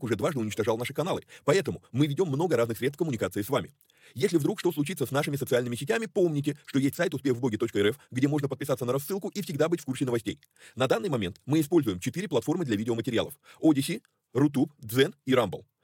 уже дважды уничтожал наши каналы. Поэтому мы ведем много разных средств коммуникации с вами. Если вдруг что случится с нашими социальными сетями, помните, что есть сайт успехвбоге.рф, где можно подписаться на рассылку и всегда быть в курсе новостей. На данный момент мы используем четыре платформы для видеоматериалов. Odyssey, Рутуб, Дзен и Rumble.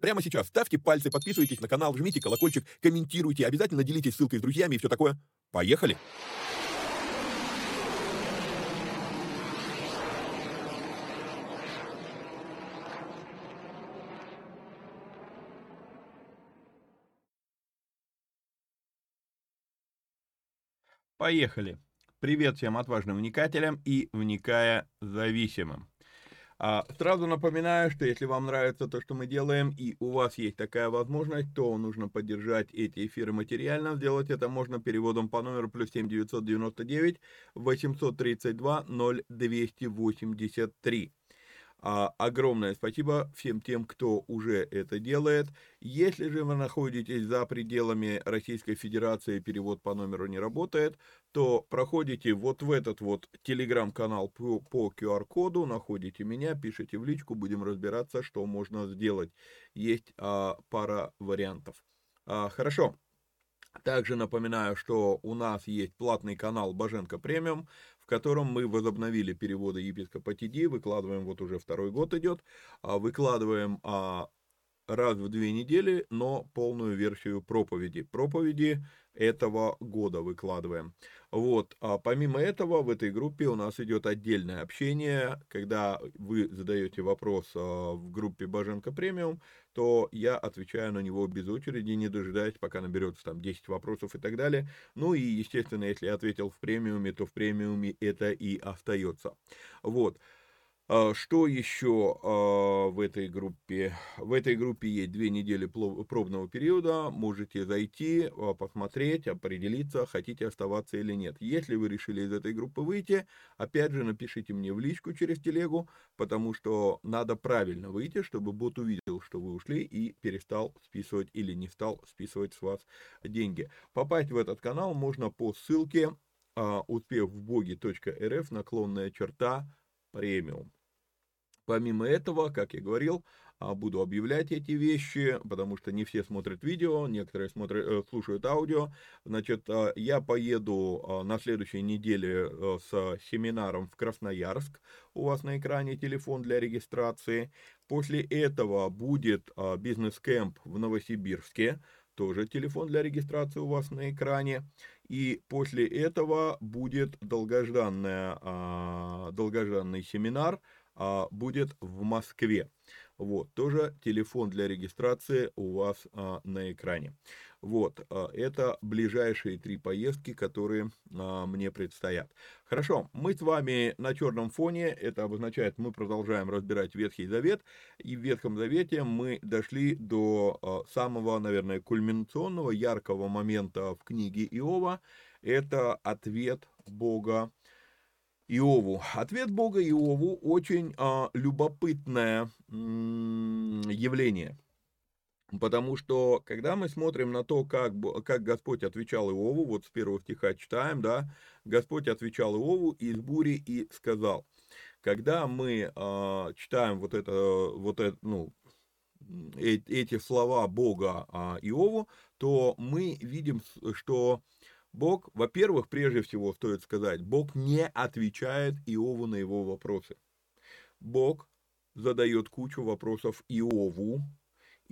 прямо сейчас ставьте пальцы, подписывайтесь на канал, жмите колокольчик, комментируйте, обязательно делитесь ссылкой с друзьями и все такое. Поехали! Поехали! Привет всем отважным вникателям и вникая зависимым. А, сразу напоминаю, что если вам нравится то, что мы делаем, и у вас есть такая возможность, то нужно поддержать эти эфиры материально. Сделать это можно переводом по номеру плюс 7 999 832 0283. А, огромное спасибо всем тем, кто уже это делает. Если же вы находитесь за пределами Российской Федерации, перевод по номеру не работает, то проходите вот в этот вот телеграм-канал по, QR-коду, находите меня, пишите в личку, будем разбираться, что можно сделать. Есть а, пара вариантов. А, хорошо. Также напоминаю, что у нас есть платный канал Боженко Премиум, в котором мы возобновили переводы епископа ТД, выкладываем, вот уже второй год идет, а, выкладываем а, раз в две недели, но полную версию проповеди. Проповеди этого года выкладываем. Вот, а помимо этого в этой группе у нас идет отдельное общение, когда вы задаете вопрос а, в группе Боженко Премиум, то я отвечаю на него без очереди, не дожидаясь, пока наберется там 10 вопросов и так далее. Ну и, естественно, если я ответил в премиуме, то в премиуме это и остается. Вот. А, что еще а, в этой группе? В этой группе есть две недели пробного периода. Можете зайти, а, посмотреть, определиться, хотите оставаться или нет. Если вы решили из этой группы выйти, опять же напишите мне в личку через телегу, потому что надо правильно выйти, чтобы бот увидел, что вы ушли и перестал списывать или не стал списывать с вас деньги. Попасть в этот канал можно по ссылке успехвбоги.рф наклонная черта премиум. Помимо этого, как я говорил, а, буду объявлять эти вещи, потому что не все смотрят видео, некоторые смотрят, э, слушают аудио. Значит, а, я поеду а, на следующей неделе э, с семинаром в Красноярск. У вас на экране телефон для регистрации. После этого будет бизнес-кэмп в Новосибирске. Тоже телефон для регистрации у вас на экране. И после этого будет долгожданная, долгожданный семинар будет в Москве. Вот, тоже телефон для регистрации у вас а, на экране. Вот, а, это ближайшие три поездки, которые а, мне предстоят. Хорошо, мы с вами на черном фоне, это обозначает, мы продолжаем разбирать Ветхий Завет, и в Ветхом Завете мы дошли до а, самого, наверное, кульминационного, яркого момента в книге Иова, это ответ Бога Иову. Ответ Бога Иову очень а, любопытное м, явление. Потому что, когда мы смотрим на то, как, как Господь отвечал Иову, вот с первого стиха читаем, да, Господь отвечал Иову из бури и сказал. Когда мы а, читаем вот это, вот это, ну, э, эти слова Бога а, Иову, то мы видим, что Бог, во-первых, прежде всего стоит сказать, Бог не отвечает Иову на его вопросы. Бог задает кучу вопросов Иову,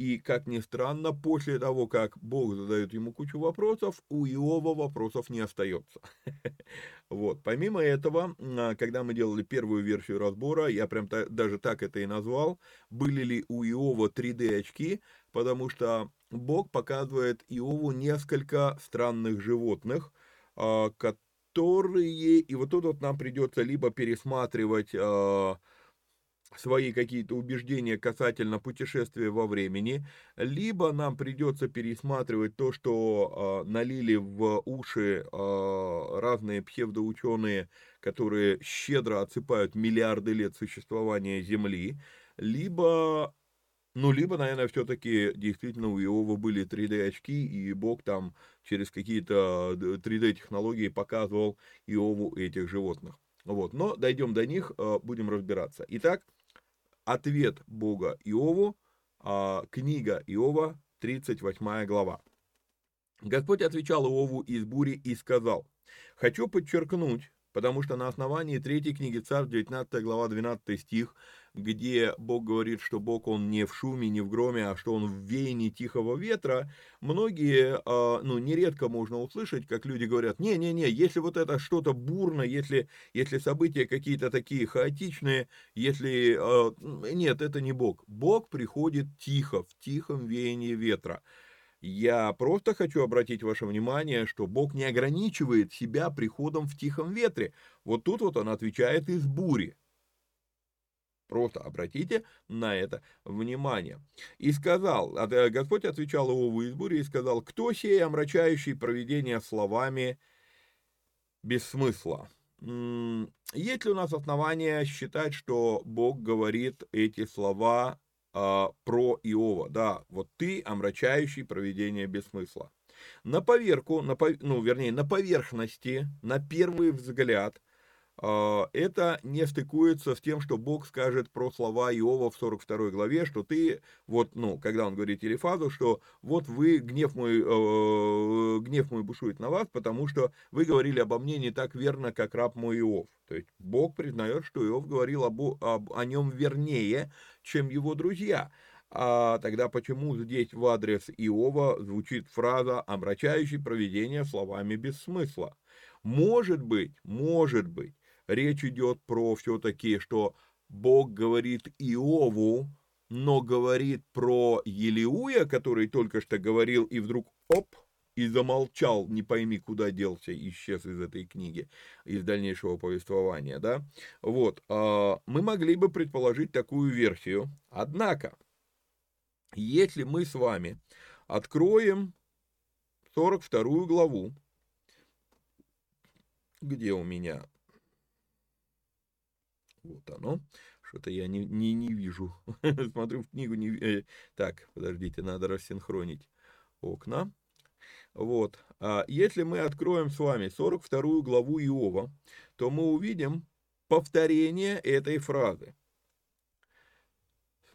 и, как ни странно, после того, как Бог задает ему кучу вопросов, у Иова вопросов не остается. Вот. Помимо этого, а, когда мы делали первую версию разбора, я прям даже так это и назвал, были ли у Иова 3D очки, потому что Бог показывает Иову несколько странных животных, а, которые, и вот тут вот нам придется либо пересматривать а, свои какие-то убеждения касательно путешествия во времени, либо нам придется пересматривать то, что э, налили в уши э, разные псевдоученые, которые щедро отсыпают миллиарды лет существования Земли, либо ну, либо, наверное, все-таки действительно у Иова были 3D-очки, и Бог там через какие-то 3D-технологии показывал Иову этих животных. Вот, но дойдем до них, а, будем разбираться. Итак, Ответ Бога Иову, а, книга Иова, 38 глава. Господь отвечал Иову из бури и сказал, «Хочу подчеркнуть, потому что на основании третьей книги Царств, 19 глава, 12 стих, где Бог говорит, что Бог, Он не в шуме, не в громе, а что Он в веянии тихого ветра, многие, а, ну, нередко можно услышать, как люди говорят, не-не-не, если вот это что-то бурно, если, если события какие-то такие хаотичные, если... А, нет, это не Бог. Бог приходит тихо, в тихом веянии ветра. Я просто хочу обратить ваше внимание, что Бог не ограничивает себя приходом в тихом ветре. Вот тут вот он отвечает из бури. Просто обратите на это внимание. И сказал, э, Господь отвечал его в избуре и сказал, кто сей омрачающий проведение словами без смысла? Есть ли у нас основания считать, что Бог говорит эти слова а, про Иова? Да, вот ты омрачающий проведение без смысла. На поверку, на, ну, вернее, на поверхности, на первый взгляд – это не стыкуется с тем, что Бог скажет про слова Иова в 42 главе, что ты, вот, ну, когда он говорит Елифазу, что вот вы, гнев мой, э, гнев мой бушует на вас, потому что вы говорили обо мне не так верно, как раб мой Иов. То есть Бог признает, что Иов говорил об, об, о нем вернее, чем его друзья. А тогда почему здесь в адрес Иова звучит фраза, омрачающий проведение словами без смысла? Может быть, может быть, речь идет про все-таки, что Бог говорит Иову, но говорит про Елиуя, который только что говорил, и вдруг оп, и замолчал, не пойми, куда делся, исчез из этой книги, из дальнейшего повествования, да. Вот, а, мы могли бы предположить такую версию, однако, если мы с вами откроем 42 главу, где у меня вот оно. Что-то я не, не, не вижу. Смотрю в книгу. Не... Э, так, подождите, надо рассинхронить окна. Вот. А если мы откроем с вами 42 главу Иова, то мы увидим повторение этой фразы.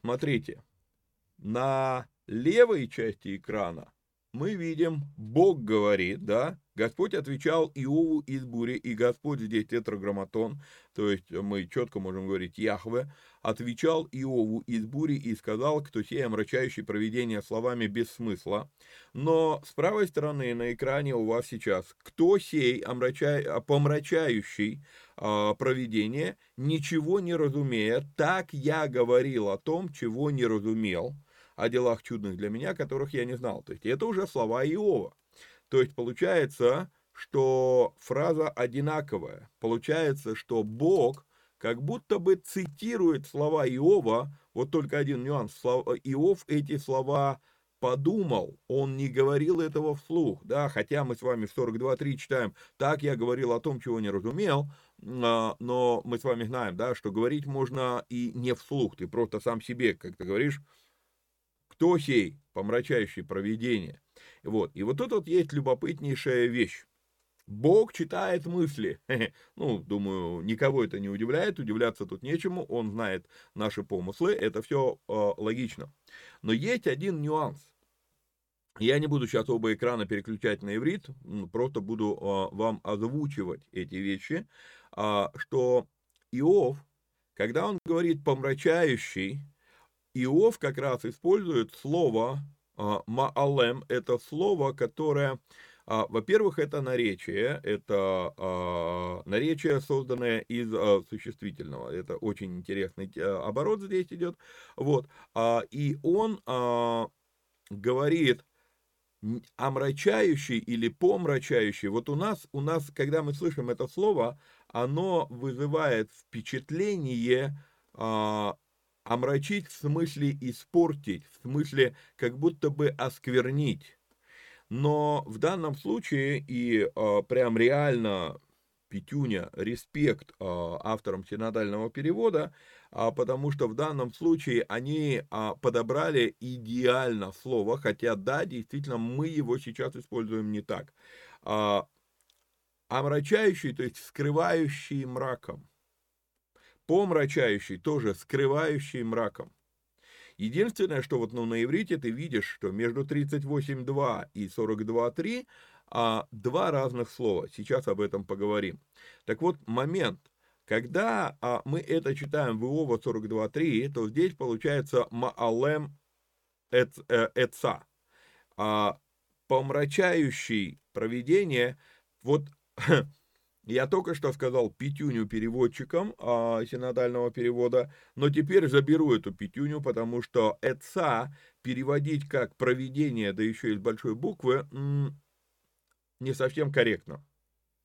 смотрите, на левой части экрана мы видим, Бог говорит, да, Господь отвечал Иову из бури, и Господь здесь тетраграмматон, то есть мы четко можем говорить Яхве, отвечал Иову из бури и сказал, кто сей омрачающий проведение словами без смысла. Но с правой стороны на экране у вас сейчас, кто сей омрачай, помрачающий э, проведение, ничего не разумея, так я говорил о том, чего не разумел, о делах чудных для меня, которых я не знал. То есть это уже слова Иова. То есть получается, что фраза одинаковая. Получается, что Бог как будто бы цитирует слова Иова, вот только один нюанс, Иов эти слова подумал, он не говорил этого вслух, да, хотя мы с вами в 42.3 читаем, так я говорил о том, чего не разумел, а, но мы с вами знаем, да, что говорить можно и не вслух, ты просто сам себе, как ты говоришь, кто сей, помрачающий провидение? Вот. И вот тут вот есть любопытнейшая вещь. Бог читает мысли. Ну, думаю, никого это не удивляет, удивляться тут нечему, он знает наши помыслы, это все э, логично. Но есть один нюанс. Я не буду сейчас оба экрана переключать на иврит, просто буду э, вам озвучивать эти вещи, э, что Иов, когда он говорит помрачающий, Иов как раз использует слово а, маалем, это слово, которое, а, во-первых, это наречие, это а, наречие, созданное из существительного, это очень интересный оборот здесь идет, вот, и он говорит, омрачающий или помрачающий, вот у нас, у нас, когда мы слышим это слово, оно вызывает впечатление Омрачить в смысле испортить, в смысле как будто бы осквернить. Но в данном случае и э, прям реально Петюня, респект э, авторам синодального перевода, э, потому что в данном случае они э, подобрали идеально слово, хотя да, действительно мы его сейчас используем не так. Э, омрачающий, то есть скрывающий мраком помрачающий, тоже скрывающий мраком. Единственное, что вот ну, на иврите ты видишь, что между 38.2 и 42.3 а, два разных слова. Сейчас об этом поговорим. Так вот, момент, когда а, мы это читаем в Иова 42.3, то здесь получается маалем эц, э. А, помрачающий проведение, вот Я только что сказал пятюню переводчикам а, синодального перевода, но теперь заберу эту пятюню, потому что «эца» переводить как «проведение», да еще и с большой буквы, не совсем корректно.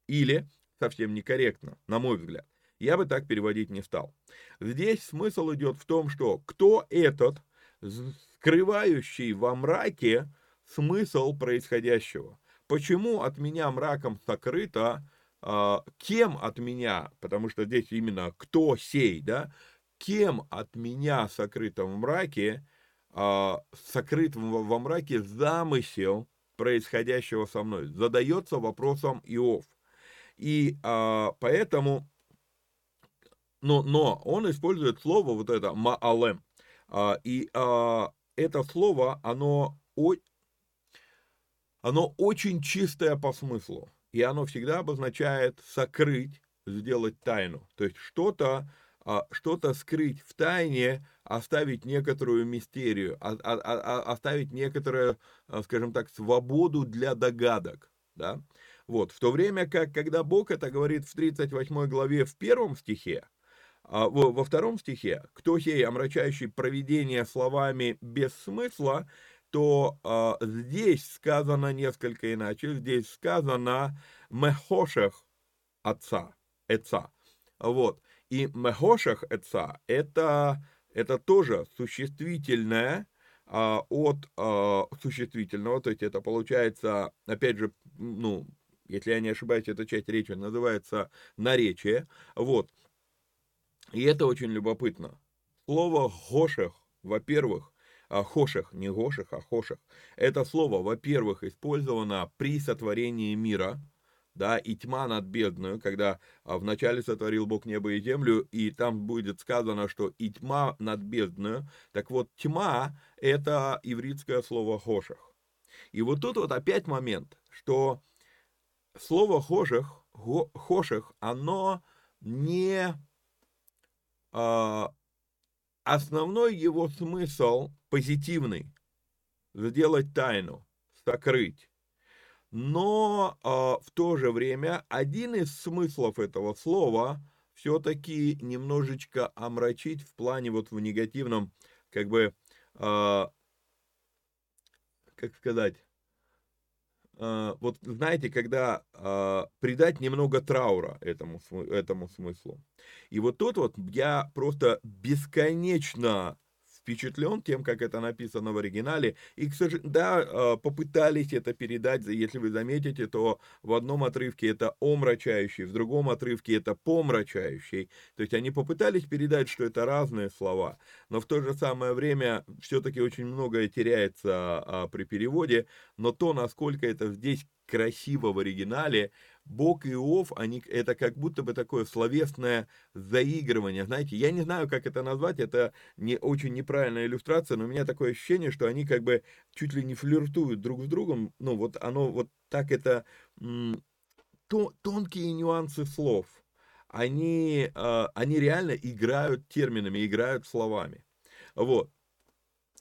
Или совсем некорректно, на мой взгляд. Я бы так переводить не стал. Здесь смысл идет в том, что кто этот, скрывающий во мраке смысл происходящего. Почему от меня мраком сокрыто кем от меня, потому что здесь именно кто сей, да, кем от меня сокрытом в мраке, а, сокрыт во мраке замысел происходящего со мной, задается вопросом Иов. И а, поэтому, но, но он использует слово вот это маалем, и это слово, оно, оно очень чистое по смыслу и оно всегда обозначает сокрыть, сделать тайну. То есть что-то а, что-то скрыть в тайне, оставить некоторую мистерию, а, а, оставить некоторую, скажем так, свободу для догадок. Да? Вот. В то время как, когда Бог это говорит в 38 главе в первом стихе, во, во втором стихе, кто сей, омрачающий проведение словами без смысла, то э, здесь сказано несколько иначе. Здесь сказано мехошех отца, отца. Вот. И мехошех отца это, это тоже существительное а, от а, существительного, то есть это получается, опять же, ну, если я не ошибаюсь, эта часть речи называется наречие, вот. И это очень любопытно. Слово «гошех», во-первых, хошех, не гошех, а хошех. Это слово, во-первых, использовано при сотворении мира, да, и тьма над бездною, когда а, вначале сотворил Бог небо и землю, и там будет сказано, что и тьма над бездною. Так вот, тьма – это ивритское слово «хошах». И вот тут вот опять момент, что слово «хошах», «хошах» оно не... А, основной его смысл позитивный – сделать тайну, сокрыть. Но э, в то же время один из смыслов этого слова все-таки немножечко омрачить в плане вот в негативном, как бы, э, как сказать, вот знаете, когда э, придать немного траура этому, этому смыслу. И вот тут вот я просто бесконечно впечатлен тем, как это написано в оригинале. И, к сожалению, да, а, попытались это передать, если вы заметите, то в одном отрывке это омрачающий, в другом отрывке это помрачающий. То есть они попытались передать, что это разные слова, но в то же самое время все-таки очень многое теряется а, при переводе, но то, насколько это здесь красиво в оригинале, Бог и Иов, они, это как будто бы такое словесное заигрывание, знаете, я не знаю, как это назвать, это не очень неправильная иллюстрация, но у меня такое ощущение, что они как бы чуть ли не флиртуют друг с другом, ну вот оно вот так это, то, тонкие нюансы слов, они, э, они реально играют терминами, играют словами, вот.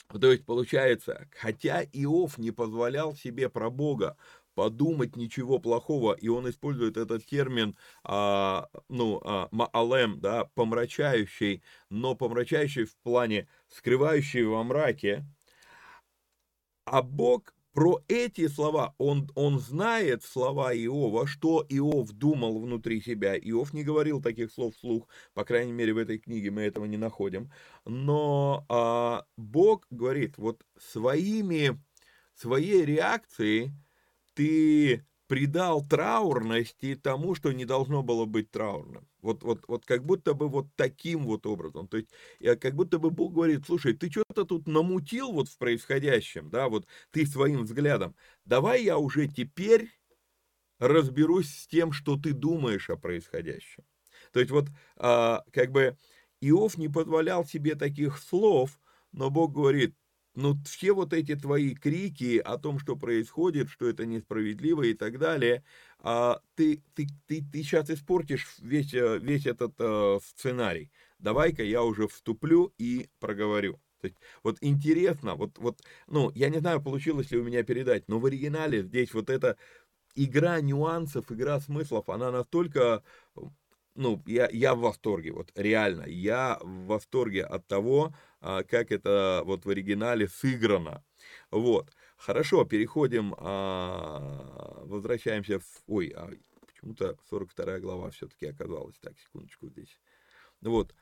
То есть получается, хотя Иов не позволял себе про Бога подумать ничего плохого, и он использует этот термин, а, ну, а, маалем, да, помрачающий, но помрачающий в плане скрывающий во мраке, а Бог про эти слова, он, он знает слова Иова, что Иов думал внутри себя. Иов не говорил таких слов вслух, по крайней мере, в этой книге мы этого не находим. Но а, Бог говорит, вот своими, своей реакцией ты придал траурности тому, что не должно было быть траурным. Вот, вот, вот как будто бы вот таким вот образом. То есть, как будто бы Бог говорит, слушай, ты что-то тут намутил вот в происходящем, да, вот ты своим взглядом. Давай я уже теперь разберусь с тем, что ты думаешь о происходящем. То есть вот а, как бы Иов не позволял себе таких слов, но Бог говорит, ну, все вот эти твои крики о том, что происходит, что это несправедливо и так далее, а, ты, ты, ты, ты сейчас испортишь весь, э, весь этот а, сценарий. Давай-ка я уже вступлю и проговорю. То есть, вот интересно, вот, вот, ну, я не знаю, получилось ли у меня передать, но в оригинале здесь вот эта игра нюансов, игра смыслов, она настолько ну, я, я в восторге, вот реально, я в восторге от того, как это вот в оригинале сыграно. Вот, хорошо, переходим, а, возвращаемся в, ой, а почему-то 42 глава все-таки оказалась, так, секундочку здесь. Вот,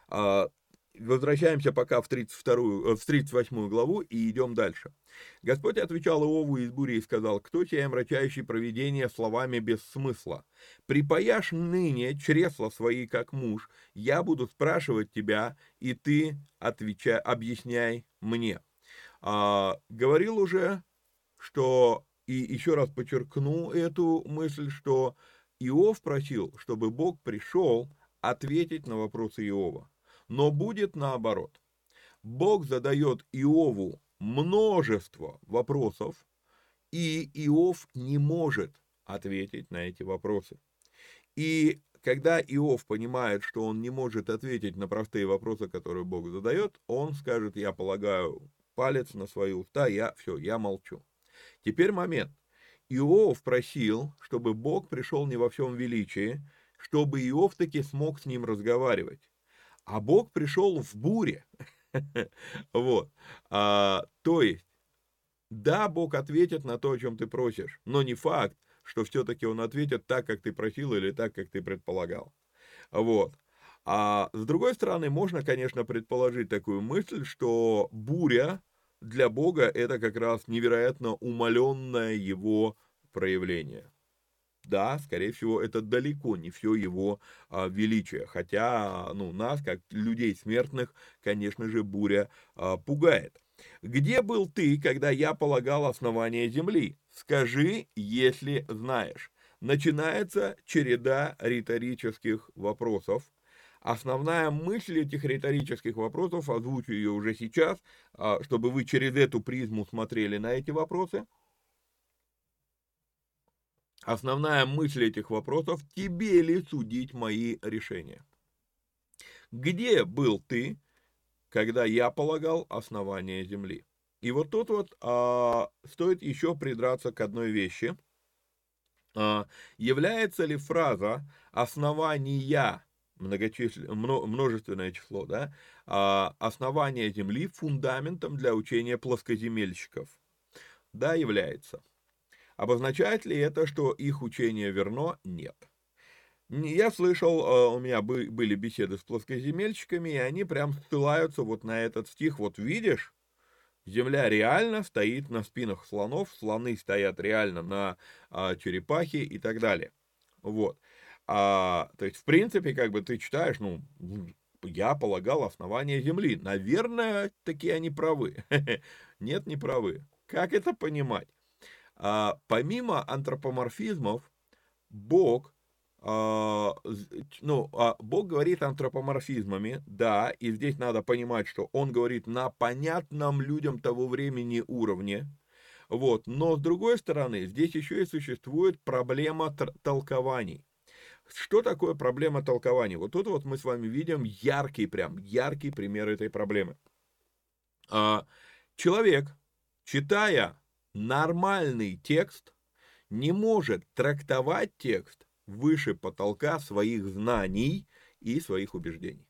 Возвращаемся пока в, 32, э, в 38 главу и идем дальше. Господь отвечал Иову из бури и сказал, «Кто тебе омрачающий провидение словами без смысла? Припаяшь ныне чресла свои, как муж, я буду спрашивать тебя, и ты отвечай, объясняй мне». А, говорил уже, что, и еще раз подчеркну эту мысль, что Иов просил, чтобы Бог пришел ответить на вопросы Иова. Но будет наоборот. Бог задает Иову множество вопросов, и Иов не может ответить на эти вопросы. И когда Иов понимает, что он не может ответить на простые вопросы, которые Бог задает, он скажет, я полагаю палец на свои уста, я все, я молчу. Теперь момент. Иов просил, чтобы Бог пришел не во всем величии, чтобы Иов таки смог с ним разговаривать а Бог пришел в буре. Вот. А, то есть, да, Бог ответит на то, о чем ты просишь, но не факт, что все-таки Он ответит так, как ты просил, или так, как ты предполагал. Вот. А с другой стороны, можно, конечно, предположить такую мысль, что буря для Бога это как раз невероятно умаленное его проявление да, скорее всего, это далеко не все его а, величие. Хотя, ну, нас, как людей смертных, конечно же, буря а, пугает. Где был ты, когда я полагал основание земли? Скажи, если знаешь. начинается череда риторических вопросов. Основная мысль этих риторических вопросов, озвучу ее уже сейчас, а, чтобы вы через эту призму смотрели на эти вопросы. Основная мысль этих вопросов – тебе ли судить мои решения? Где был ты, когда я полагал основание земли? И вот тут вот а, стоит еще придраться к одной вещи. А, является ли фраза «основания» многочислен... множественное число, да, а, основание Земли фундаментом для учения плоскоземельщиков? Да, является. Обозначает ли это, что их учение верно? Нет. Я слышал, а, у меня были беседы с плоскоземельщиками, и они прям ссылаются вот на этот стих. Вот видишь, Земля реально стоит на спинах слонов, слоны стоят реально на а, черепахе и так далее. Вот. А, то есть, в принципе, как бы ты читаешь, ну, я полагал основание Земли. Наверное, такие они правы. Нет, не правы. Как это понимать? А, помимо антропоморфизмов, Бог а, ну, а Бог говорит антропоморфизмами, да, и здесь надо понимать, что Он говорит на понятном людям того времени уровне, вот, но с другой стороны, здесь еще и существует проблема толкований. Что такое проблема толкований? Вот тут вот мы с вами видим яркий, прям яркий пример этой проблемы. А, человек, читая нормальный текст, не может трактовать текст выше потолка своих знаний и своих убеждений.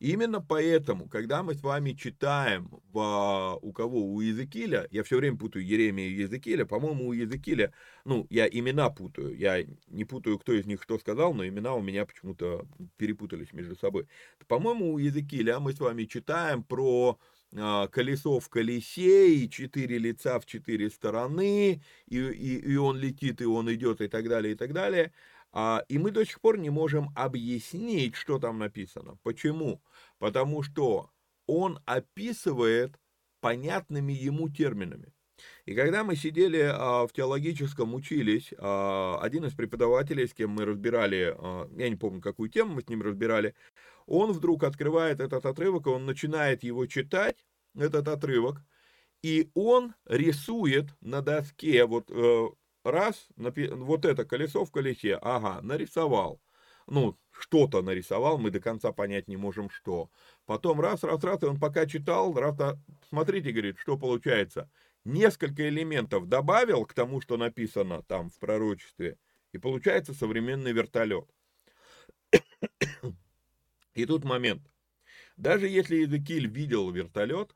Именно поэтому, когда мы с вами читаем в, у кого, у Языкиля, я все время путаю Еремия и Языкиля, по-моему, у Языкиля, ну, я имена путаю, я не путаю, кто из них что сказал, но имена у меня почему-то перепутались между собой. По-моему, у Языкиля мы с вами читаем про а, колесо в колесе, и четыре лица в четыре стороны, и, и, и он летит, и он идет, и так далее, и так далее. А, и мы до сих пор не можем объяснить, что там написано. Почему? Потому что он описывает понятными ему терминами. И когда мы сидели а, в теологическом учились, а, один из преподавателей, с кем мы разбирали, а, я не помню, какую тему мы с ним разбирали, он вдруг открывает этот отрывок, он начинает его читать, этот отрывок, и он рисует на доске, вот э, раз, вот это колесо в колесе, ага, нарисовал. Ну, что-то нарисовал, мы до конца понять не можем, что. Потом раз, раз, раз, и он пока читал, раз, смотрите, говорит, что получается. Несколько элементов добавил к тому, что написано там в пророчестве, и получается современный вертолет. И тут момент. Даже если Езекиль видел вертолет,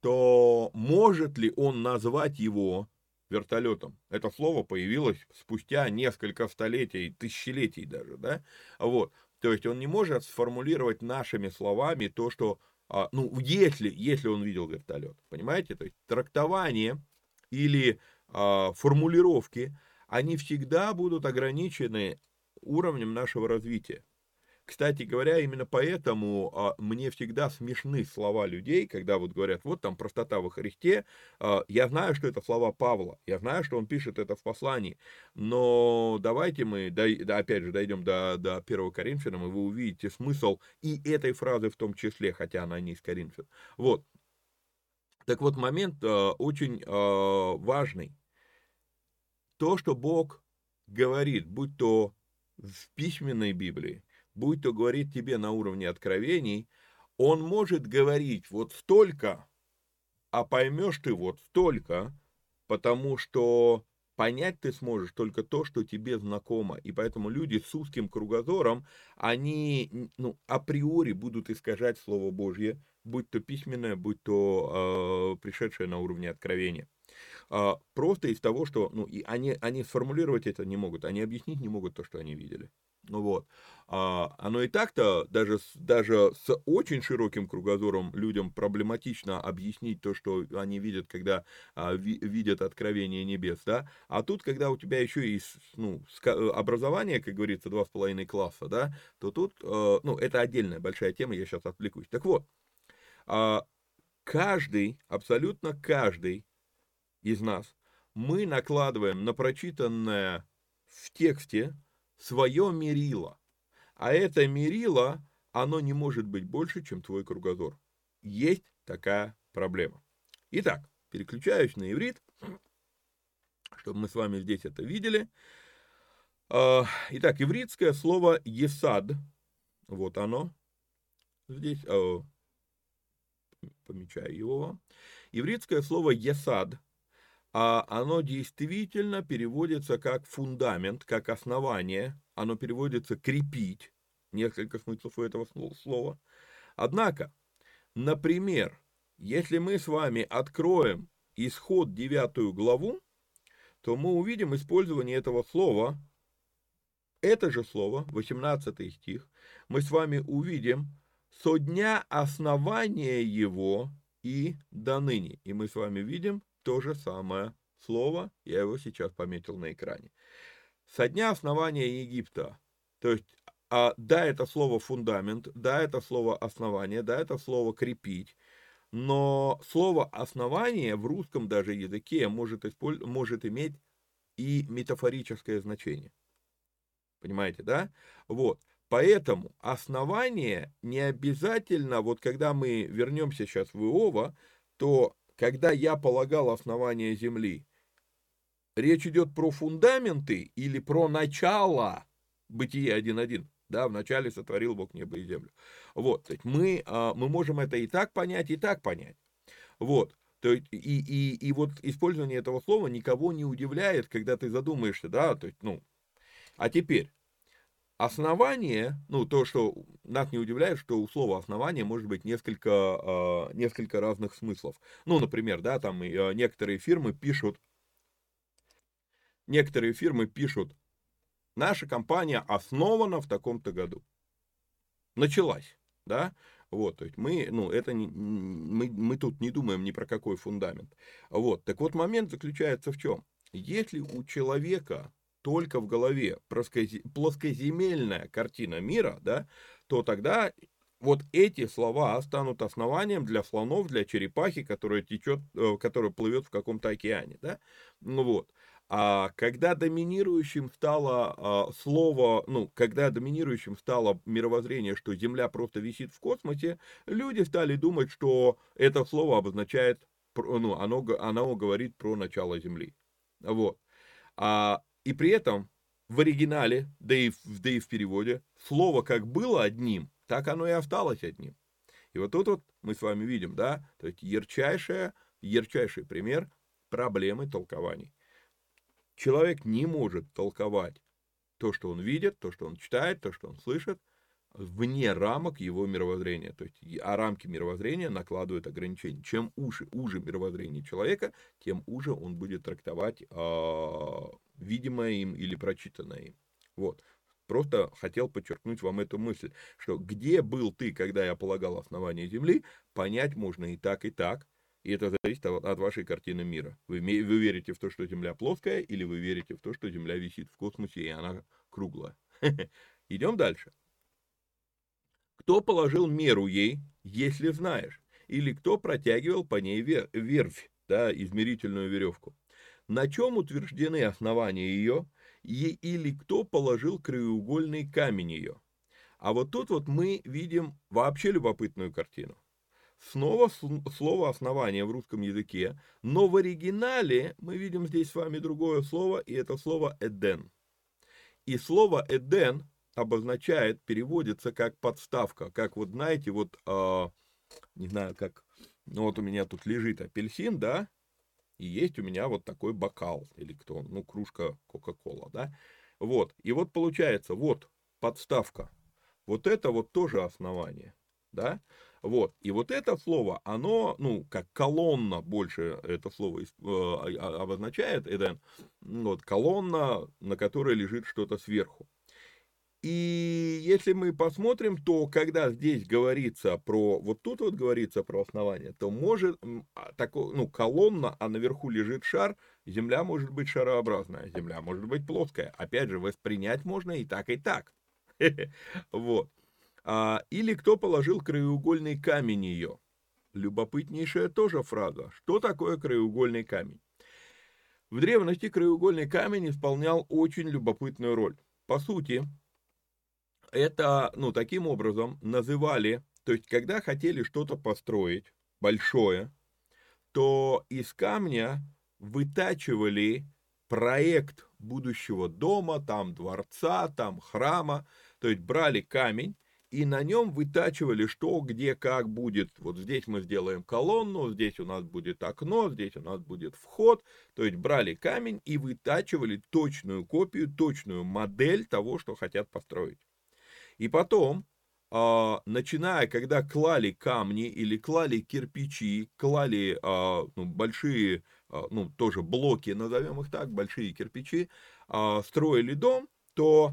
то может ли он назвать его вертолетом. Это слово появилось спустя несколько столетий, тысячелетий даже, да, вот. То есть он не может сформулировать нашими словами то, что, а, ну, если, если он видел вертолет, понимаете, то есть трактование или а, формулировки, они всегда будут ограничены уровнем нашего развития. Кстати говоря, именно поэтому а, мне всегда смешны слова людей, когда вот говорят, вот там простота во Христе. А, я знаю, что это слова Павла, я знаю, что он пишет это в послании, но давайте мы, да, опять же, дойдем до, до 1 Коринфянам, и вы увидите смысл и этой фразы в том числе, хотя она не из Коринфян. Вот. Так вот, момент а, очень а, важный. То, что Бог говорит, будь то в письменной Библии, будь то говорит тебе на уровне откровений, он может говорить вот столько, а поймешь ты вот столько, потому что понять ты сможешь только то, что тебе знакомо. И поэтому люди с узким кругозором, они ну, априори будут искажать Слово Божье, будь то письменное, будь то э, пришедшее на уровне откровения. Э, просто из того, что ну, и они, они сформулировать это не могут, они объяснить не могут то, что они видели. Ну вот. А, оно и так-то даже, даже с очень широким кругозором людям проблематично объяснить то, что они видят, когда а, ви, видят откровение небес, да. А тут, когда у тебя еще и ну, образование, как говорится, два с половиной класса, да, то тут, а, ну, это отдельная большая тема, я сейчас отвлекусь. Так вот, а, каждый, абсолютно каждый из нас, мы накладываем на прочитанное в тексте свое мерило. А это мерило, оно не может быть больше, чем твой кругозор. Есть такая проблема. Итак, переключаюсь на иврит, чтобы мы с вами здесь это видели. А, итак, ивритское слово «есад», вот оно, здесь, а, помечаю его, ивритское слово «есад», а оно действительно переводится как фундамент, как основание, оно переводится «крепить», несколько смыслов у этого слова. Однако, например, если мы с вами откроем исход 9 главу, то мы увидим использование этого слова это же слово, 18 стих, мы с вами увидим со дня основания его и до ныне. И мы с вами видим то же самое слово, я его сейчас пометил на экране. Со дня основания Египта, то есть, а, да, это слово фундамент, да, это слово основание, да, это слово крепить, но слово основание в русском даже языке может, использ... может иметь и метафорическое значение. Понимаете, да? Вот. Поэтому основание не обязательно, вот когда мы вернемся сейчас в Иова, то когда я полагал основание земли, речь идет про фундаменты или про начало бытия 1.1. Да, вначале сотворил Бог небо и землю. Вот, то есть мы, а, мы можем это и так понять, и так понять. Вот, то есть, и, и, и вот использование этого слова никого не удивляет, когда ты задумаешься, да, то есть, ну, а теперь, основание, ну, то, что нас не удивляет, что у слова основание может быть несколько, э, несколько разных смыслов. Ну, например, да, там э, некоторые фирмы пишут, некоторые фирмы пишут, наша компания основана в таком-то году. Началась, да, вот, то есть мы, ну, это не, мы, мы тут не думаем ни про какой фундамент. Вот, так вот момент заключается в чем? Если у человека только в голове плоскоземельная картина мира, да, то тогда вот эти слова станут основанием для слонов, для черепахи, которая течет, э, которая плывет в каком-то океане, да, ну вот. А когда доминирующим стало а, слово, ну, когда доминирующим стало мировоззрение, что Земля просто висит в космосе, люди стали думать, что это слово обозначает, ну, оно, оно говорит про начало Земли. Вот. А и при этом в оригинале, да и, да и в переводе, слово как было одним, так оно и осталось одним. И вот тут вот мы с вами видим, да, то есть ярчайшая, ярчайший пример проблемы толкований. Человек не может толковать то, что он видит, то, что он читает, то, что он слышит, вне рамок его мировоззрения. То есть, а рамки мировоззрения накладывают ограничения. Чем уже, уже мировоззрение человека, тем уже он будет трактовать э, видимое им или прочитанное им. Вот. Просто хотел подчеркнуть вам эту мысль, что где был ты, когда я полагал основание Земли, понять можно и так, и так. И это зависит от, вашей картины мира. Вы, вы верите в то, что Земля плоская, или вы верите в то, что Земля висит в космосе, и она круглая. Идем дальше. Кто положил меру ей, если знаешь? Или кто протягивал по ней вервь, да, измерительную веревку? На чем утверждены основания ее? И, или кто положил краеугольный камень ее? А вот тут вот мы видим вообще любопытную картину. Снова слово основание в русском языке, но в оригинале мы видим здесь с вами другое слово, и это слово «эден». И слово «эден» обозначает, переводится как подставка, как вот знаете, вот, э, не знаю, как, ну вот у меня тут лежит апельсин, да, и есть у меня вот такой бокал, или кто, ну, кружка Кока-Кола, да, вот, и вот получается, вот подставка, вот это вот тоже основание, да, вот, и вот это слово, оно, ну, как колонна больше это слово э, обозначает, Эден, вот, колонна, на которой лежит что-то сверху. И если мы посмотрим, то когда здесь говорится про, вот тут вот говорится про основание, то может, а, такой, ну, колонна, а наверху лежит шар, Земля может быть шарообразная, Земля может быть плоская. Опять же, воспринять можно и так, и так. Вот. А, или кто положил краеугольный камень ее. Любопытнейшая тоже фраза. Что такое краеугольный камень? В древности краеугольный камень исполнял очень любопытную роль. По сути, это, ну, таким образом называли, то есть, когда хотели что-то построить большое, то из камня вытачивали проект будущего дома, там дворца, там храма, то есть брали камень и на нем вытачивали, что, где, как будет. Вот здесь мы сделаем колонну, здесь у нас будет окно, здесь у нас будет вход. То есть брали камень и вытачивали точную копию, точную модель того, что хотят построить. И потом, а, начиная, когда клали камни или клали кирпичи, клали а, ну, большие, а, ну, тоже блоки, назовем их так, большие кирпичи, строили дом, то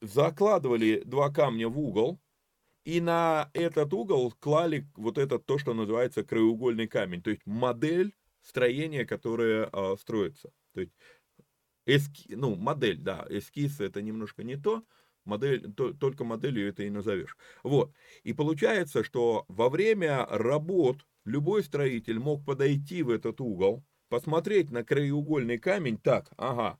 закладывали два камня в угол, и на этот угол клали вот этот то, что называется краеугольный камень, то есть модель строения, которое э, строится. То есть эски, ну, модель, да, эскиз это немножко не то, модель, то, только моделью это и назовешь. Вот. И получается, что во время работ любой строитель мог подойти в этот угол, посмотреть на краеугольный камень, так, ага,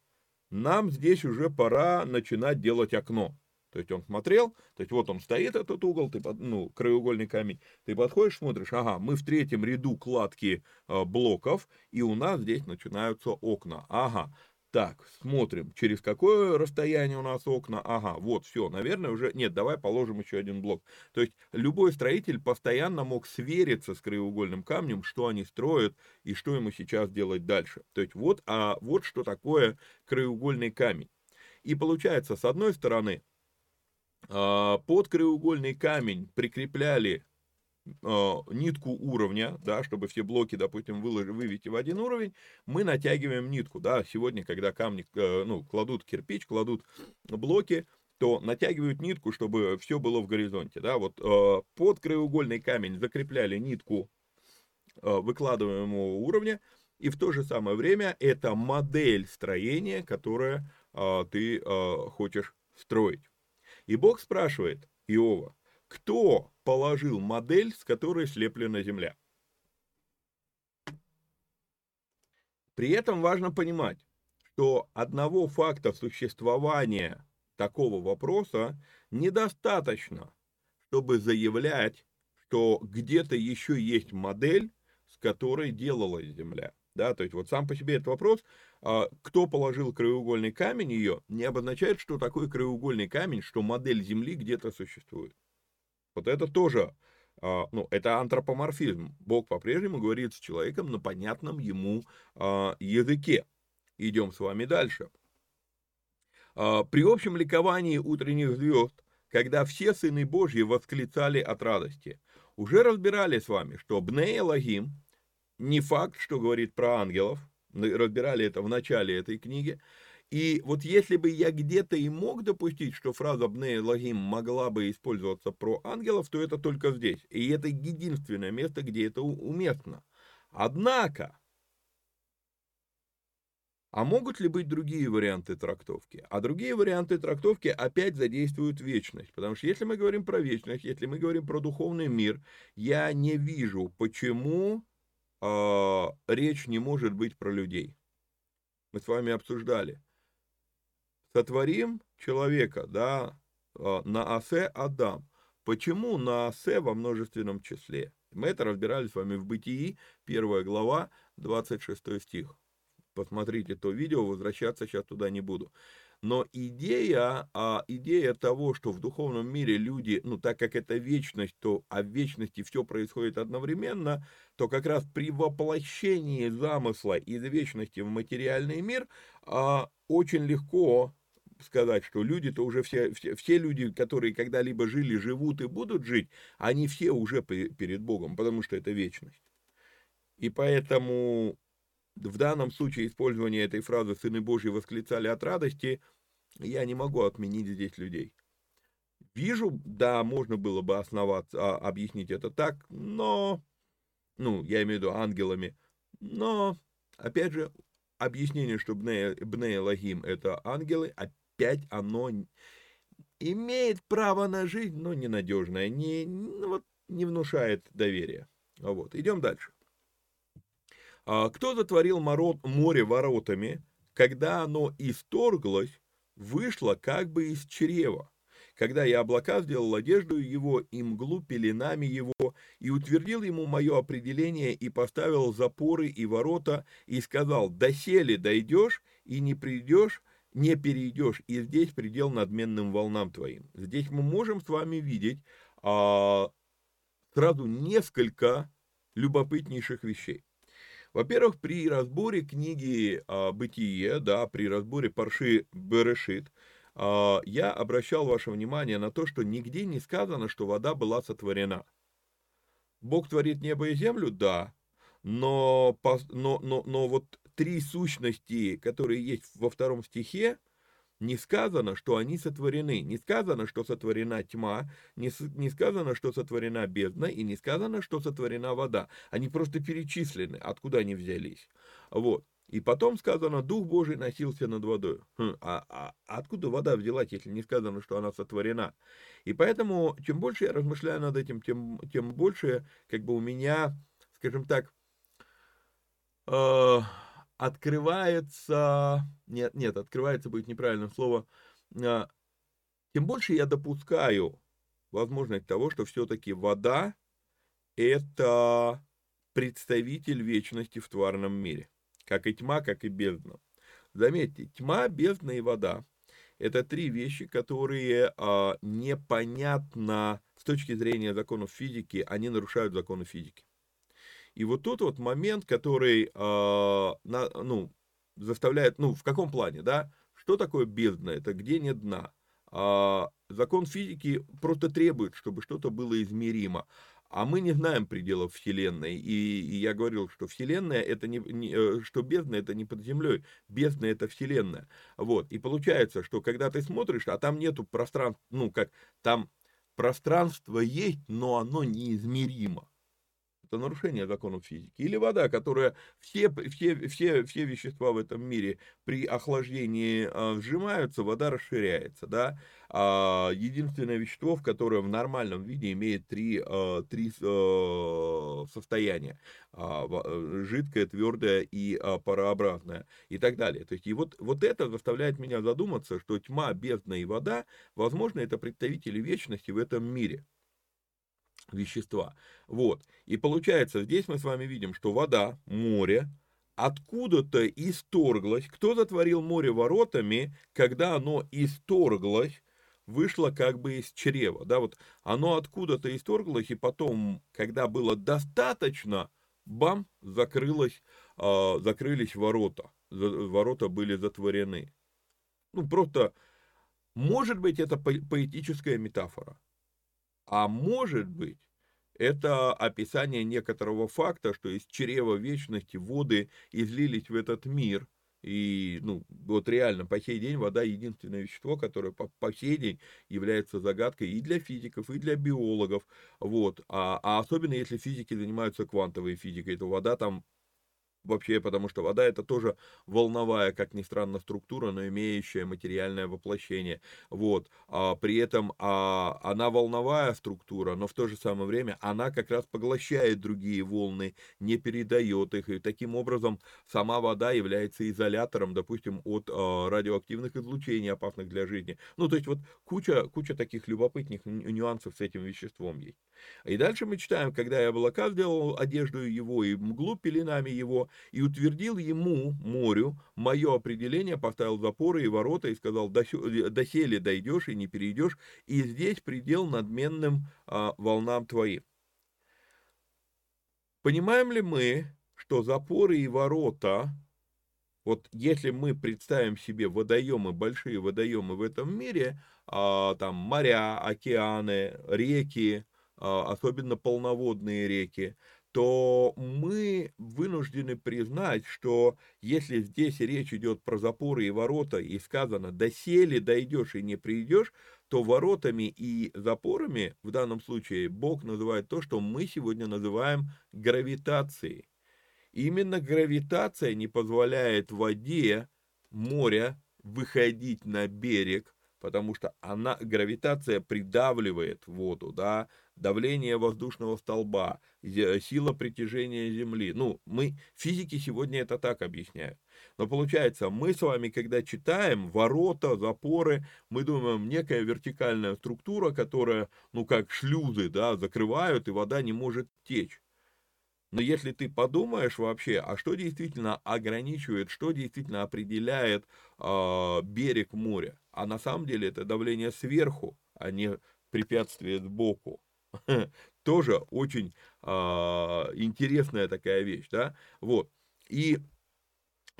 нам здесь уже пора начинать делать окно. То есть он смотрел, то есть вот он стоит этот угол, ты, ну, краеугольный камень, ты подходишь, смотришь, ага, мы в третьем ряду кладки э, блоков, и у нас здесь начинаются окна, ага, так, смотрим, через какое расстояние у нас окна. Ага, вот, все, наверное, уже... Нет, давай положим еще один блок. То есть любой строитель постоянно мог свериться с краеугольным камнем, что они строят и что ему сейчас делать дальше. То есть вот, а вот что такое краеугольный камень. И получается, с одной стороны, а, под краеугольный камень прикрепляли нитку уровня, да, чтобы все блоки, допустим, выложить, вывести в один уровень, мы натягиваем нитку, да, сегодня, когда камни, э, ну, кладут кирпич, кладут блоки, то натягивают нитку, чтобы все было в горизонте, да, вот э, под краеугольный камень закрепляли нитку э, выкладываемого уровня, и в то же самое время это модель строения, которое ты хочешь строить. И Бог спрашивает Иова, кто положил модель, с которой слеплена Земля? При этом важно понимать, что одного факта существования такого вопроса недостаточно, чтобы заявлять, что где-то еще есть модель, с которой делалась Земля. Да, то есть вот сам по себе этот вопрос, а, кто положил краеугольный камень ее, не обозначает, что такой краеугольный камень, что модель Земли где-то существует. Вот это тоже, а, ну, это антропоморфизм. Бог по-прежнему говорит с человеком на понятном ему а, языке. Идем с вами дальше. При общем ликовании утренних звезд, когда все сыны Божьи восклицали от радости, уже разбирали с вами, что Бней Лагим, не факт, что говорит про ангелов, разбирали это в начале этой книги, и вот если бы я где-то и мог допустить, что фраза «бней лагим» могла бы использоваться про ангелов, то это только здесь. И это единственное место, где это уместно. Однако, а могут ли быть другие варианты трактовки? А другие варианты трактовки опять задействуют вечность. Потому что если мы говорим про вечность, если мы говорим про духовный мир, я не вижу, почему э, речь не может быть про людей. Мы с вами обсуждали сотворим человека, да, а, на асе Адам. Почему на асе во множественном числе? Мы это разбирали с вами в Бытии, первая глава, 26 стих. Посмотрите то видео, возвращаться сейчас туда не буду. Но идея, а, идея того, что в духовном мире люди, ну так как это вечность, то а в вечности все происходит одновременно, то как раз при воплощении замысла из вечности в материальный мир а, очень легко сказать, что люди-то уже все, все, все люди, которые когда-либо жили, живут и будут жить, они все уже перед Богом, потому что это вечность. И поэтому в данном случае использование этой фразы «сыны Божьи восклицали от радости» я не могу отменить здесь людей. Вижу, да, можно было бы основаться, а, объяснить это так, но, ну, я имею в виду ангелами, но, опять же, объяснение, что Бней, Бней Лагим это ангелы, опять оно имеет право на жизнь, но ненадежное, не, ну, вот, не внушает доверия. Вот, идем дальше. А, кто затворил море воротами, когда оно исторглось, вышло как бы из чрева? когда я облака сделал одежду его и мглу пеленами его, и утвердил ему мое определение, и поставил запоры и ворота, и сказал, доселе дойдешь, и не придешь, не перейдешь, и здесь предел надменным волнам твоим. Здесь мы можем с вами видеть а, сразу несколько любопытнейших вещей. Во-первых, при разборе книги а, «Бытие», да, при разборе Парши Берешит, а, я обращал ваше внимание на то, что нигде не сказано, что вода была сотворена. Бог творит небо и землю, да, но, но, но, но вот три сущности, которые есть во втором стихе, не сказано, что они сотворены, не сказано, что сотворена тьма, не, не сказано, что сотворена бездна, и не сказано, что сотворена вода. Они просто перечислены, откуда они взялись. Вот. И потом сказано, Дух Божий носился над водой. Хм, а, а откуда вода взялась, если не сказано, что она сотворена? И поэтому, чем больше я размышляю над этим, тем, тем больше, как бы у меня, скажем так, э, открывается, нет, нет, открывается будет неправильное слово, э, тем больше я допускаю возможность того, что все-таки вода это представитель вечности в тварном мире как и тьма, как и бездна. Заметьте, тьма, бездна и вода – это три вещи, которые а, непонятно с точки зрения законов физики, они нарушают законы физики. И вот тут вот момент, который а, на, ну, заставляет, ну, в каком плане, да, что такое бездна, это где нет дна. А, закон физики просто требует, чтобы что-то было измеримо. А мы не знаем пределов Вселенной. И, и я говорил, что Вселенная это не, не, э, что бездна это не под землей, бездна это Вселенная. Вот. И получается, что когда ты смотришь, а там нету пространства, ну как, там пространство есть, но оно неизмеримо это нарушение законов физики. Или вода, которая все, все, все, все вещества в этом мире при охлаждении э, сжимаются, вода расширяется. Да? А единственное вещество, в которое в нормальном виде имеет три, э, три состояния. Э, жидкое, твердое и парообразное и так далее. То есть и вот, вот это заставляет меня задуматься, что тьма, бездна и вода, возможно, это представители вечности в этом мире вещества. Вот. И получается, здесь мы с вами видим, что вода, море, откуда-то исторглось. Кто затворил море воротами, когда оно исторглось, вышло как бы из чрева. Да, вот оно откуда-то исторглось, и потом, когда было достаточно, бам, закрылось, э, закрылись ворота. Ворота были затворены. Ну, просто, может быть, это поэтическая метафора. А может быть, это описание некоторого факта, что из чрева вечности воды излились в этот мир. И, ну, вот реально, по сей день вода единственное вещество, которое по, по сей день является загадкой и для физиков, и для биологов. Вот. А, а особенно если физики занимаются квантовой физикой, то вода там вообще, потому что вода это тоже волновая, как ни странно, структура, но имеющая материальное воплощение. Вот. А при этом а, она волновая структура, но в то же самое время она как раз поглощает другие волны, не передает их. И таким образом сама вода является изолятором, допустим, от а, радиоактивных излучений, опасных для жизни. Ну, то есть вот куча, куча таких любопытных нюансов с этим веществом есть. И дальше мы читаем, когда я облака сделал одежду его и мглу пеленами его, и утвердил ему, морю, мое определение, поставил запоры и ворота и сказал, доселе дойдешь и не перейдешь, и здесь предел надменным а, волнам твоим. Понимаем ли мы, что запоры и ворота, вот если мы представим себе водоемы, большие водоемы в этом мире, а, там моря, океаны, реки, а, особенно полноводные реки, то мы вынуждены признать, что если здесь речь идет про запоры и ворота, и сказано «доселе дойдешь и не придешь», то воротами и запорами в данном случае Бог называет то, что мы сегодня называем гравитацией. Именно гравитация не позволяет воде, моря выходить на берег, потому что она, гравитация придавливает воду, да, давление воздушного столба, сила притяжения Земли. Ну, мы, физики сегодня это так объясняют. Но получается, мы с вами, когда читаем ворота, запоры, мы думаем, некая вертикальная структура, которая, ну, как шлюзы, да, закрывают, и вода не может течь. Но если ты подумаешь вообще, а что действительно ограничивает, что действительно определяет э, берег моря, а на самом деле это давление сверху, а не препятствие сбоку. Тоже очень э, интересная такая вещь, да, вот. И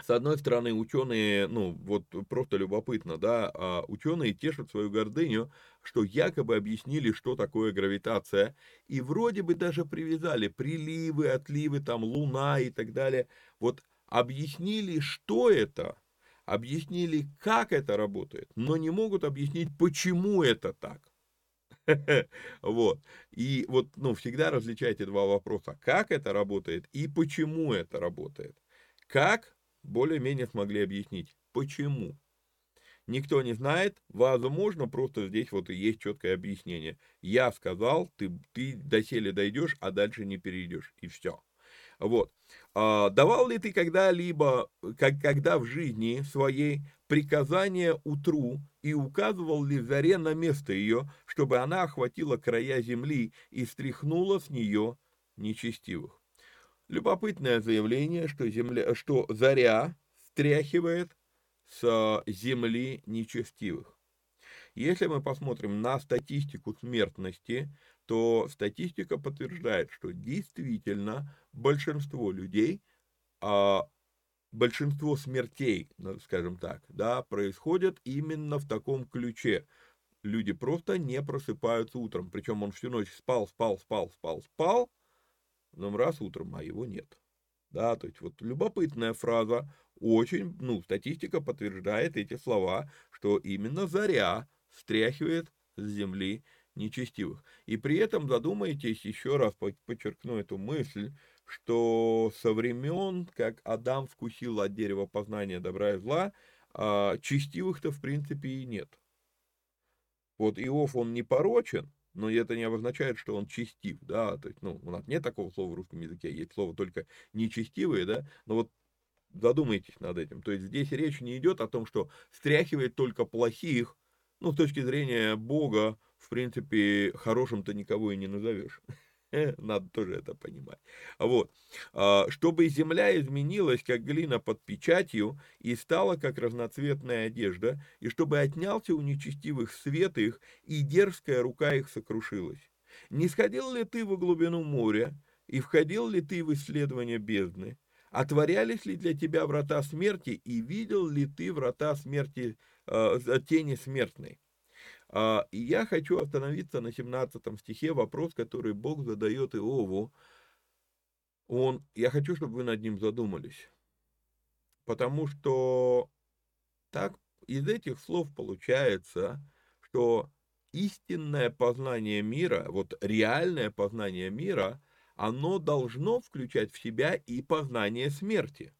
с одной стороны, ученые, ну, вот просто любопытно, да, а ученые тешат свою гордыню, что якобы объяснили, что такое гравитация, и вроде бы даже привязали приливы, отливы, там, луна и так далее. Вот объяснили, что это, объяснили, как это работает, но не могут объяснить, почему это так. Вот. И вот, ну, всегда различайте два вопроса. Как это работает и почему это работает. Как более-менее смогли объяснить. Почему? Никто не знает, возможно, просто здесь вот и есть четкое объяснение. Я сказал, ты, ты доселе дойдешь, а дальше не перейдешь, и все. Вот. А, давал ли ты когда-либо, как, когда в жизни своей приказание утру и указывал ли заре на место ее, чтобы она охватила края земли и стряхнула с нее нечестивых? Любопытное заявление, что, земля, что заря стряхивает с земли нечестивых. Если мы посмотрим на статистику смертности, то статистика подтверждает, что действительно большинство людей, а большинство смертей, ну, скажем так, да, происходят именно в таком ключе. Люди просто не просыпаются утром, причем он всю ночь спал, спал, спал, спал, спал, потом раз утром, а его нет. Да, то есть вот любопытная фраза, очень, ну, статистика подтверждает эти слова, что именно заря стряхивает с земли нечестивых. И при этом задумайтесь, еще раз подчеркну эту мысль, что со времен, как Адам вкусил от дерева познания добра и зла, а, честивых-то в принципе и нет. Вот Иов, он не порочен, но это не обозначает, что он честив, да, то есть, ну, у нас нет такого слова в русском языке, есть слово только нечестивые, да, но вот задумайтесь над этим, то есть здесь речь не идет о том, что стряхивает только плохих, ну, с точки зрения Бога, в принципе, хорошим-то никого и не назовешь. Надо тоже это понимать. Вот. А, чтобы земля изменилась, как глина под печатью, и стала, как разноцветная одежда, и чтобы отнялся у нечестивых свет их, и дерзкая рука их сокрушилась. Не сходил ли ты во глубину моря, и входил ли ты в исследование бездны? Отворялись ли для тебя врата смерти, и видел ли ты врата смерти, э, тени смертной? А, и я хочу остановиться на 17 стихе, вопрос, который Бог задает Иову. Он, я хочу, чтобы вы над ним задумались. Потому что так из этих слов получается, что истинное познание мира, вот реальное познание мира, оно должно включать в себя и познание смерти.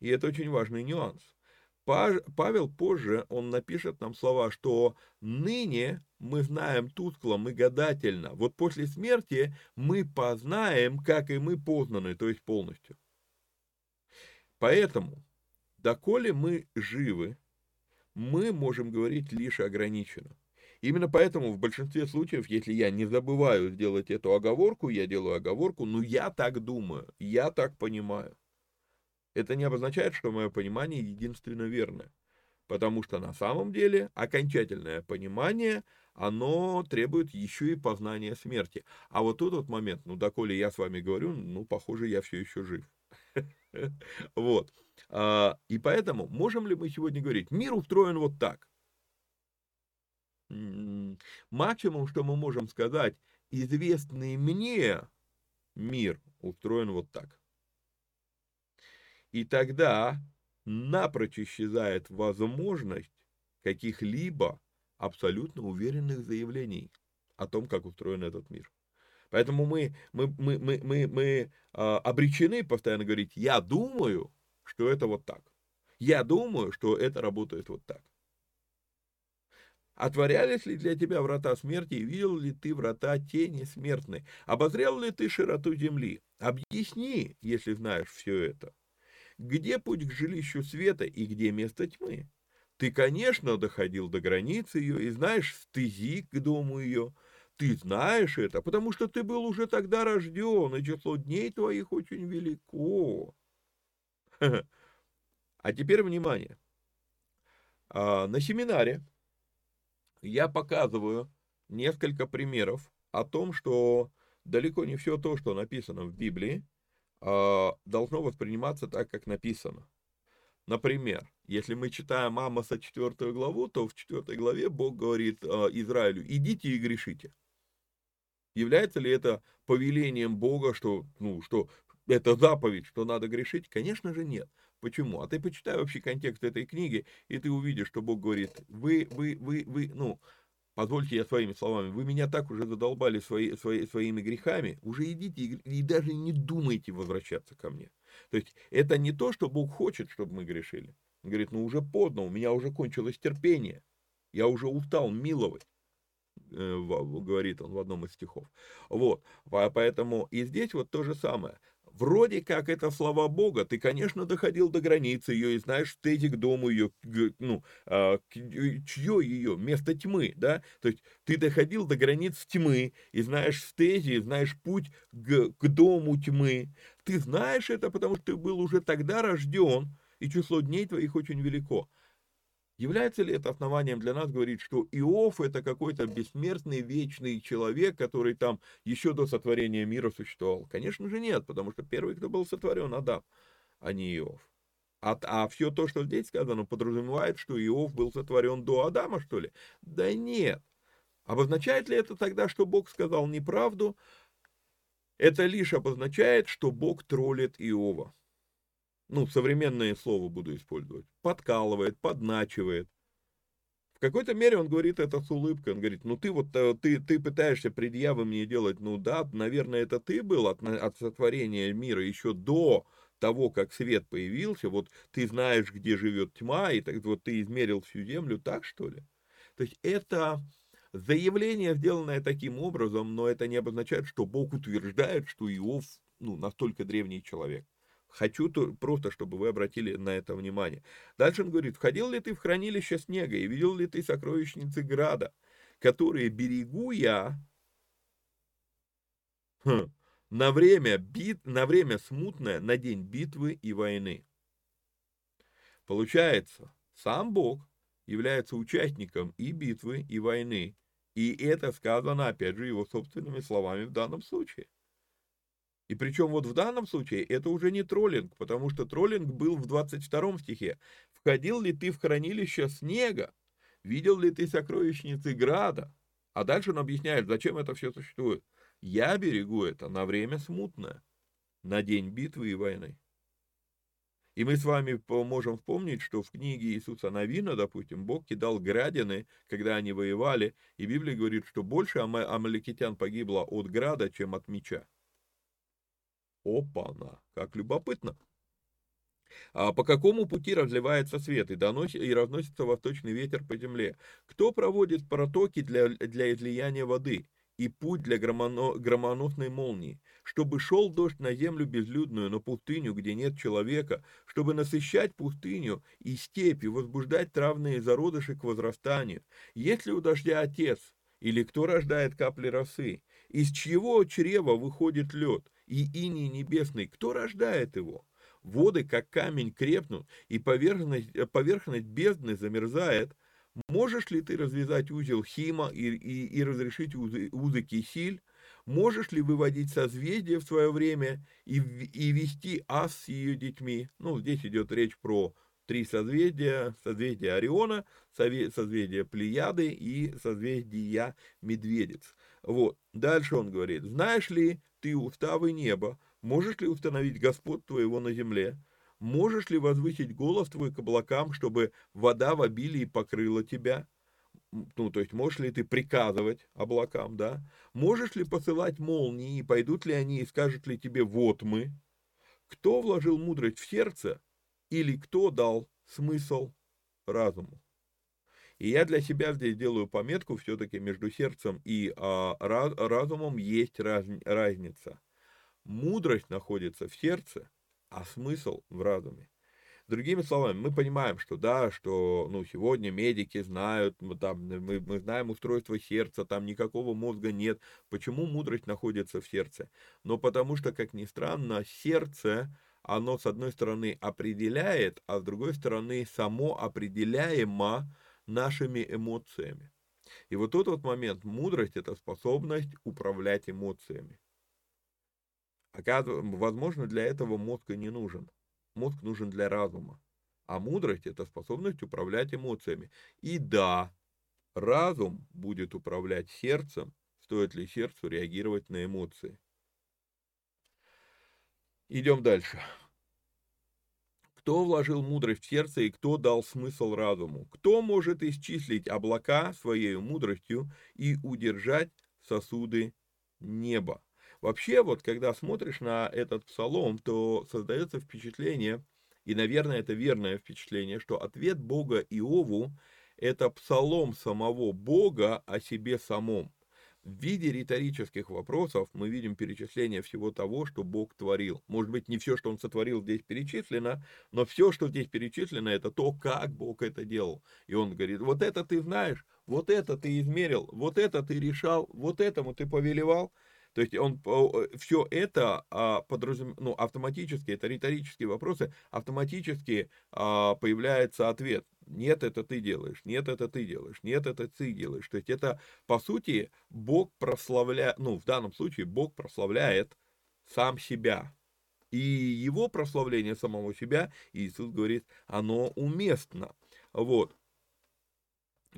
И это очень важный нюанс. Павел позже, он напишет нам слова, что ныне мы знаем тускло, мы гадательно. Вот после смерти мы познаем, как и мы познаны, то есть полностью. Поэтому, доколе мы живы, мы можем говорить лишь ограниченно. Именно поэтому в большинстве случаев, если я не забываю сделать эту оговорку, я делаю оговорку, ну я так думаю, я так понимаю. Это не обозначает, что мое понимание единственно верное. Потому что на самом деле окончательное понимание, оно требует еще и познания смерти. А вот тут вот момент, ну, доколе я с вами говорю, ну, похоже, я все еще жив. Вот. А, и поэтому, можем ли мы сегодня говорить, мир устроен вот так? Максимум, что мы можем сказать, известный мне мир устроен вот так. И тогда напрочь исчезает возможность каких-либо абсолютно уверенных заявлений о том, как устроен этот мир. Поэтому мы, мы, мы, мы, мы, мы а, обречены постоянно говорить, я думаю, что это вот так. Я думаю, что это работает вот так. Отворялись ли для тебя врата смерти, и видел ли ты врата тени смертной? Обозрел ли ты широту земли? Объясни, если знаешь все это. Где путь к жилищу света и где место тьмы? Ты, конечно, доходил до границы ее и знаешь стези к дому ее. Ты знаешь это, потому что ты был уже тогда рожден, и число дней твоих очень велико. А теперь внимание. А, на семинаре я показываю несколько примеров о том, что далеко не все то, что написано в Библии, а, должно восприниматься так, как написано. Например, если мы читаем Амоса 4 главу, то в 4 главе Бог говорит а, Израилю, идите и грешите. Является ли это повелением Бога, что, ну, что это заповедь, что надо грешить? Конечно же нет. Почему? А ты почитай вообще контекст этой книги, и ты увидишь, что Бог говорит, вы, вы, вы, вы, ну, позвольте я своими словами, вы меня так уже задолбали свои, свои, своими грехами, уже идите и, и даже не думайте возвращаться ко мне. То есть это не то, что Бог хочет, чтобы мы грешили. Он говорит, ну уже поздно, у меня уже кончилось терпение, я уже устал миловать э, говорит он в одном из стихов. Вот, поэтому и здесь вот то же самое. Вроде как это слова Бога, ты, конечно, доходил до границы ее и знаешь стези к дому ее, ну, а, чье ее, место тьмы, да, то есть ты доходил до границ тьмы и знаешь стези, знаешь путь к, к дому тьмы. Ты знаешь это, потому что ты был уже тогда рожден, и число дней твоих очень велико. Является ли это основанием для нас говорить, что Иов это какой-то бессмертный, вечный человек, который там еще до сотворения мира существовал? Конечно же нет, потому что первый, кто был сотворен, Адам, а не Иов. А, а все то, что здесь сказано, подразумевает, что Иов был сотворен до Адама, что ли? Да нет. Обозначает ли это тогда, что Бог сказал неправду? Это лишь обозначает, что Бог троллит Иова ну, современное слово буду использовать, подкалывает, подначивает. В какой-то мере он говорит это с улыбкой, он говорит, ну ты вот, э, ты, ты пытаешься предъявы мне делать, ну да, наверное, это ты был от, от сотворения мира еще до того, как свет появился, вот ты знаешь, где живет тьма, и так вот ты измерил всю землю, так что ли? То есть это заявление, сделанное таким образом, но это не обозначает, что Бог утверждает, что Иов ну, настолько древний человек. Хочу то, просто, чтобы вы обратили на это внимание. Дальше он говорит, входил ли ты в хранилище снега и видел ли ты сокровищницы града, которые берегу я хм, на, время бит, на время смутное, на день битвы и войны. Получается, сам Бог является участником и битвы, и войны. И это сказано, опять же, его собственными словами в данном случае. И причем вот в данном случае это уже не троллинг, потому что троллинг был в 22 стихе. «Входил ли ты в хранилище снега? Видел ли ты сокровищницы града?» А дальше он объясняет, зачем это все существует. «Я берегу это на время смутное, на день битвы и войны». И мы с вами можем вспомнить, что в книге Иисуса Новина, допустим, Бог кидал градины, когда они воевали, и Библия говорит, что больше амаликитян погибло от града, чем от меча. Опа-на, как любопытно. А по какому пути разливается свет и, доносит, и разносится восточный ветер по земле? Кто проводит протоки для, для излияния воды и путь для громоно, громоносной молнии? Чтобы шел дождь на землю безлюдную, на пустыню, где нет человека, чтобы насыщать пустыню и степи, возбуждать травные зародыши к возрастанию. Есть ли у дождя отец? Или кто рождает капли росы? Из чьего чрева выходит лед? И иней небесный, кто рождает его? Воды, как камень, крепнут, и поверхность, э, поверхность бездны замерзает. Можешь ли ты развязать узел Хима и, и, и разрешить узы, узы Кисиль? Можешь ли выводить созвездие в свое время и, и вести ас с ее детьми? Ну, здесь идет речь про три созвездия, созвездие Ориона, созвездие Плеяды и созвездия Медведец. Вот. Дальше он говорит, знаешь ли ты уставы неба, можешь ли установить Господь твоего на земле? Можешь ли возвысить голос твой к облакам, чтобы вода в обилии покрыла тебя? Ну, то есть, можешь ли ты приказывать облакам, да? Можешь ли посылать молнии, и пойдут ли они и скажут ли тебе «вот мы»? Кто вложил мудрость в сердце, или кто дал смысл разуму? И я для себя здесь делаю пометку, все-таки между сердцем и а, разумом есть раз, разница. Мудрость находится в сердце, а смысл в разуме. Другими словами, мы понимаем, что да, что ну, сегодня медики знают, там, мы, мы знаем устройство сердца, там никакого мозга нет. Почему мудрость находится в сердце? Но потому что, как ни странно, сердце, оно с одной стороны определяет, а с другой стороны само определяемо нашими эмоциями. И вот тот вот момент, мудрость – это способность управлять эмоциями. Возможно, для этого мозг и не нужен. Мозг нужен для разума. А мудрость – это способность управлять эмоциями. И да, разум будет управлять сердцем, стоит ли сердцу реагировать на эмоции. Идем дальше. Кто вложил мудрость в сердце и кто дал смысл разуму? Кто может исчислить облака своей мудростью и удержать сосуды неба? Вообще, вот когда смотришь на этот псалом, то создается впечатление, и, наверное, это верное впечатление, что ответ Бога Иову – это псалом самого Бога о себе самом. В виде риторических вопросов мы видим перечисление всего того, что Бог творил. Может быть, не все, что Он сотворил, здесь перечислено, но все, что здесь перечислено, это то, как Бог это делал. И Он говорит, вот это ты знаешь, вот это ты измерил, вот это ты решал, вот этому ты повелевал – то есть он э, все это а, подразум... ну, автоматически, это риторические вопросы, автоматически а, появляется ответ. Нет, это ты делаешь, нет, это ты делаешь, нет, это ты делаешь. То есть это, по сути, Бог прославляет, ну, в данном случае Бог прославляет сам себя. И его прославление самого себя, Иисус говорит, оно уместно. Вот.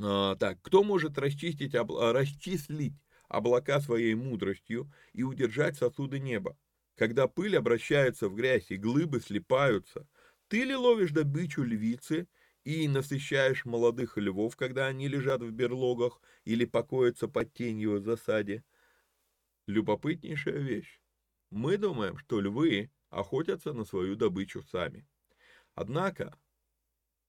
А, так, кто может расчистить, расчислить облака своей мудростью и удержать сосуды неба. Когда пыль обращается в грязь и глыбы слипаются, ты ли ловишь добычу львицы и насыщаешь молодых львов, когда они лежат в берлогах или покоятся под тенью в засаде? Любопытнейшая вещь. Мы думаем, что львы охотятся на свою добычу сами. Однако,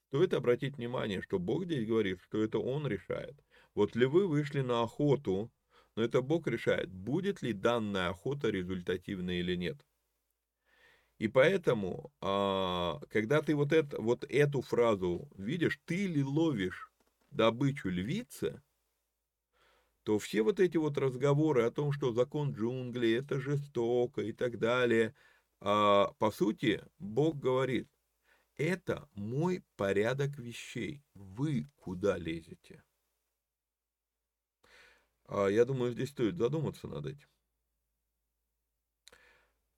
стоит обратить внимание, что Бог здесь говорит, что это Он решает. Вот львы вышли на охоту но это Бог решает, будет ли данная охота результативной или нет. И поэтому, а, когда ты вот, это, вот эту фразу видишь, ты ли ловишь добычу львицы, то все вот эти вот разговоры о том, что закон джунглей это жестоко и так далее, а, по сути, Бог говорит, это мой порядок вещей, вы куда лезете? А я думаю, здесь стоит задуматься над этим.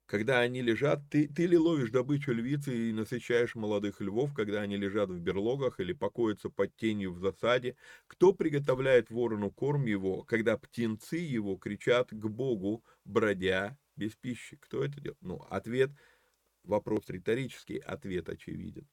Когда они лежат, ты, ты ли ловишь добычу львицы и насыщаешь молодых львов, когда они лежат в берлогах или покоятся под тенью в засаде? Кто приготовляет ворону корм его, когда птенцы его кричат к Богу, бродя без пищи? Кто это делает? Ну, ответ, вопрос риторический, ответ очевиден.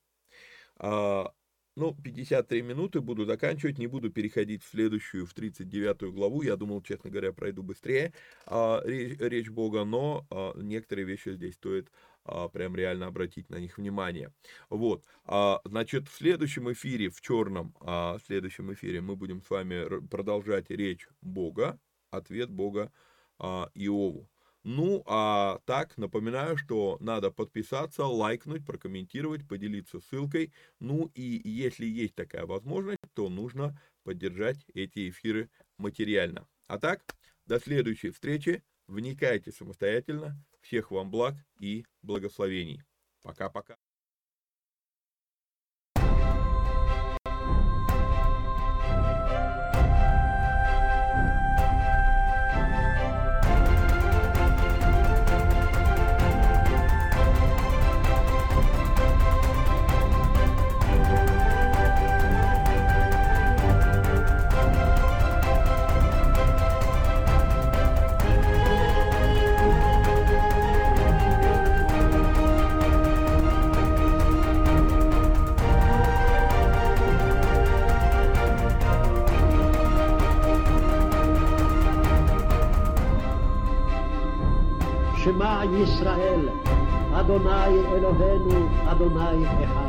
А, ну, 53 минуты буду заканчивать, не буду переходить в следующую, в 39 главу. Я думал, честно говоря, пройду быстрее а, речь, речь Бога, но а, некоторые вещи здесь стоит а, прям реально обратить на них внимание. Вот, а, значит, в следующем эфире, в черном, а, в следующем эфире мы будем с вами продолжать речь Бога, ответ Бога а, Иову. Ну, а так, напоминаю, что надо подписаться, лайкнуть, прокомментировать, поделиться ссылкой. Ну и если есть такая возможность, то нужно поддержать эти эфиры материально. А так, до следующей встречи. Вникайте самостоятельно. Всех вам благ и благословений. Пока-пока. Lihat.